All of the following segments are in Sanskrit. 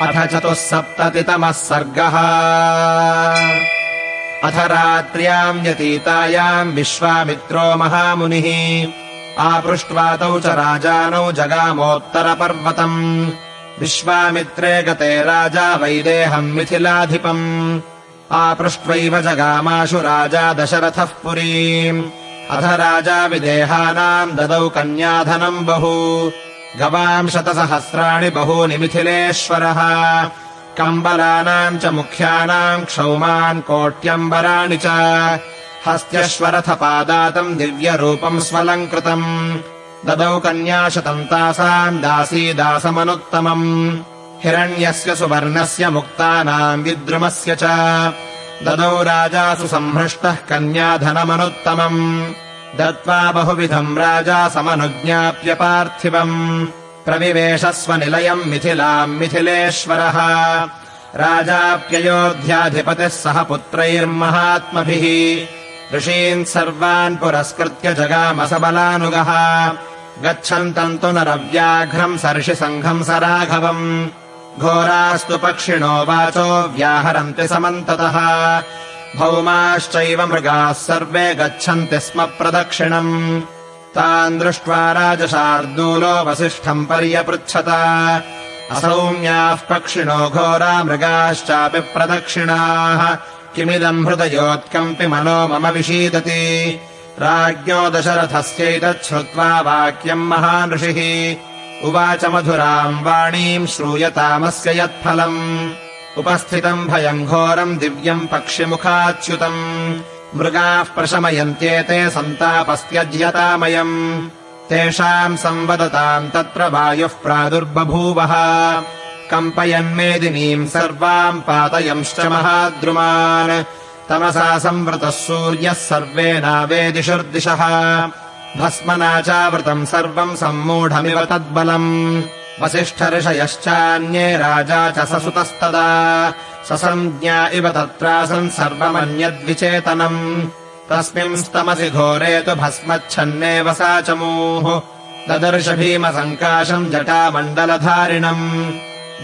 अथ चतुःसप्ततितमः सर्गः। अथ रात्र्याम् व्यतीतायाम् विश्वामित्रो महामुनिः। आपृष्ट्वा तौ च राजानौ जगामोत्तरपर्वतम्। विश्वामित्रे गते राजा वैदेहम् मिथिलाधिपम्। आपृष्ट्वैव जगामाशु राजा दशरथः पुरीम्। अथ राजा विदेहानाम् ददौ कन्याधनम् बहु गवाम् शतसहस्राणि बहूनि मिथिलेश्वरः। कम्बलानाम् च मुख्यानाम् क्षौमान् कोट्यम्बराणि च। हस्त्यश्वरथपादातम् दिव्यरूपम् स्वलङ्कृतम्। ददौ कन्याशतम् तासाम् दासीदासमनुत्तमम्। हिरण्यस्य सुवर्णस्य मुक्तानाम् विद्रुमस्य च। ददौ राजासु सम्भ्रष्टः कन्याधनमनुत्तमम् दत्त्वा बहुविधम् राजा समनुज्ञाप्य पार्थिवम् प्रविवेशस्वनिलयम् मिथिलाम् मिथिलेश्वरः। राजाप्ययोध्याधिपतिः सह पुत्रैर्महात्मभिः। ऋषीन् सर्वान् पुरस्कृत्य जगामसबलानुगः गच्छन्तम् तु नरव्याघ्रम् सर्षिसङ्घम् स राघवम्। घोरास्तु पक्षिणो वाचो व्याहरन्ति समन्ततः भौमाश्चैव मृगाः सर्वे गच्छन्ति स्म प्रदक्षिणम्। तान् दृष्ट्वा राजशार्दूलो वसिष्ठम् पर्यपृच्छत। असौम्याः पक्षिणो घोरा मृगाश्चापि प्रदक्षिणाः। किमिदम् हृदयोत्कम्पि मनो मम विषीदति। राज्ञो दशरथस्यैतच्छ्रुत्वा वाक्यम् महान् ऋषिः। उवाच मधुराम् वाणीम् श्रूयतामस्य यत्फलम् उपस्थितम् भयम् घोरम् दिव्यम् पक्षिमुखाच्युतम्। मृगाः प्रशमयन्त्येते सन्तापस्त्यज्यतामयम्। तेषाम् संवदताम् तत्र वायुः प्रादुर्बभूवः। कम्पयन्मेदिनीम् सर्वाम् पातयंश्च महाद्रुमान्। तमसा संवृतः सूर्यः सर्वेनावेदिशुर्दिशः भस्मना चावृतम् सर्वम् सम्मूढमिव तद्बलम् वसिष्ठऋषयश्चान्ये राजा च ससुतस्तदा। ससञ्ज्ञा इव तत्रासन् सर्वमन्यद्विचेतनम्। तस्मिंस्तमसि घोरे तु भस्मच्छन्नेव सा चमूः ददर्श भीमसङ्काशम् जटामण्डलधारिणम्।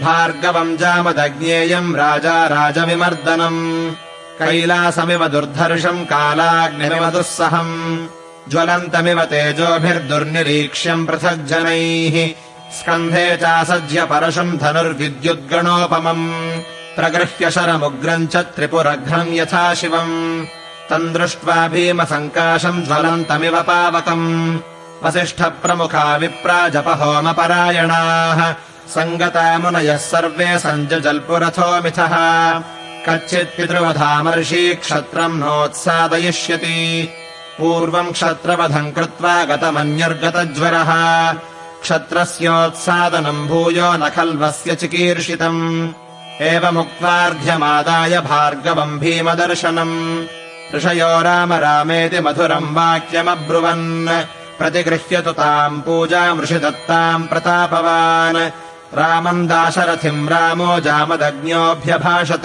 भार्गवम् जामदज्ञेयम् राजा राजविमर्दनम्। कैलासमिव दुर्धर्षम् कालाग्निमिव दुःसहम्। ज्वलन्तमिव तेजोभिर्दुर्निरीक्ष्यम् पृथग्जनैः स्कन्धे चासज्य परशुम् धनुर्विद्युद्गणोपमम् प्रगृह्य शरमुग्रम् च त्रिपुरघ्नम् यथा शिवम्। तम् दृष्ट्वा भीमसङ्काशम् ज्वलन्तमिव पावकम् वसिष्ठप्रमुखा विप्रा जपहोमपरायणाः सङ्गता मुनयः सर्वे सञ्जल्पुरथोमिथः कच्चित् पितृवधामर्षी क्षत्रम् नोत्सादयिष्यति। पूर्वम् क्षत्रवधम् कृत्वा गतमन्यर्गतज्वरः क्षत्रस्योत्सादनम् भूयो न खल्वस्य चिकीर्षितम्। एवमुक्त्वार्घ्यमादाय भार्गवम् भीमदर्शनम्। ऋषयो राम रामेति मधुरम् वाक्यमब्रुवन्। प्रतिगृह्यतु ताम् पूजाम् ऋषिदत्ताम् प्रतापवान्। रामम् दाशरथिम् रामो जामदग्न्योऽभ्यभाषत।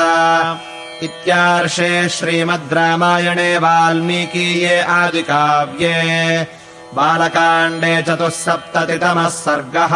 इत्यार्षे श्रीमद् रामायणे वाल्मीकीये आदिकाव्ये बालकाण्डे चतुःसप्ततितमः सर्गः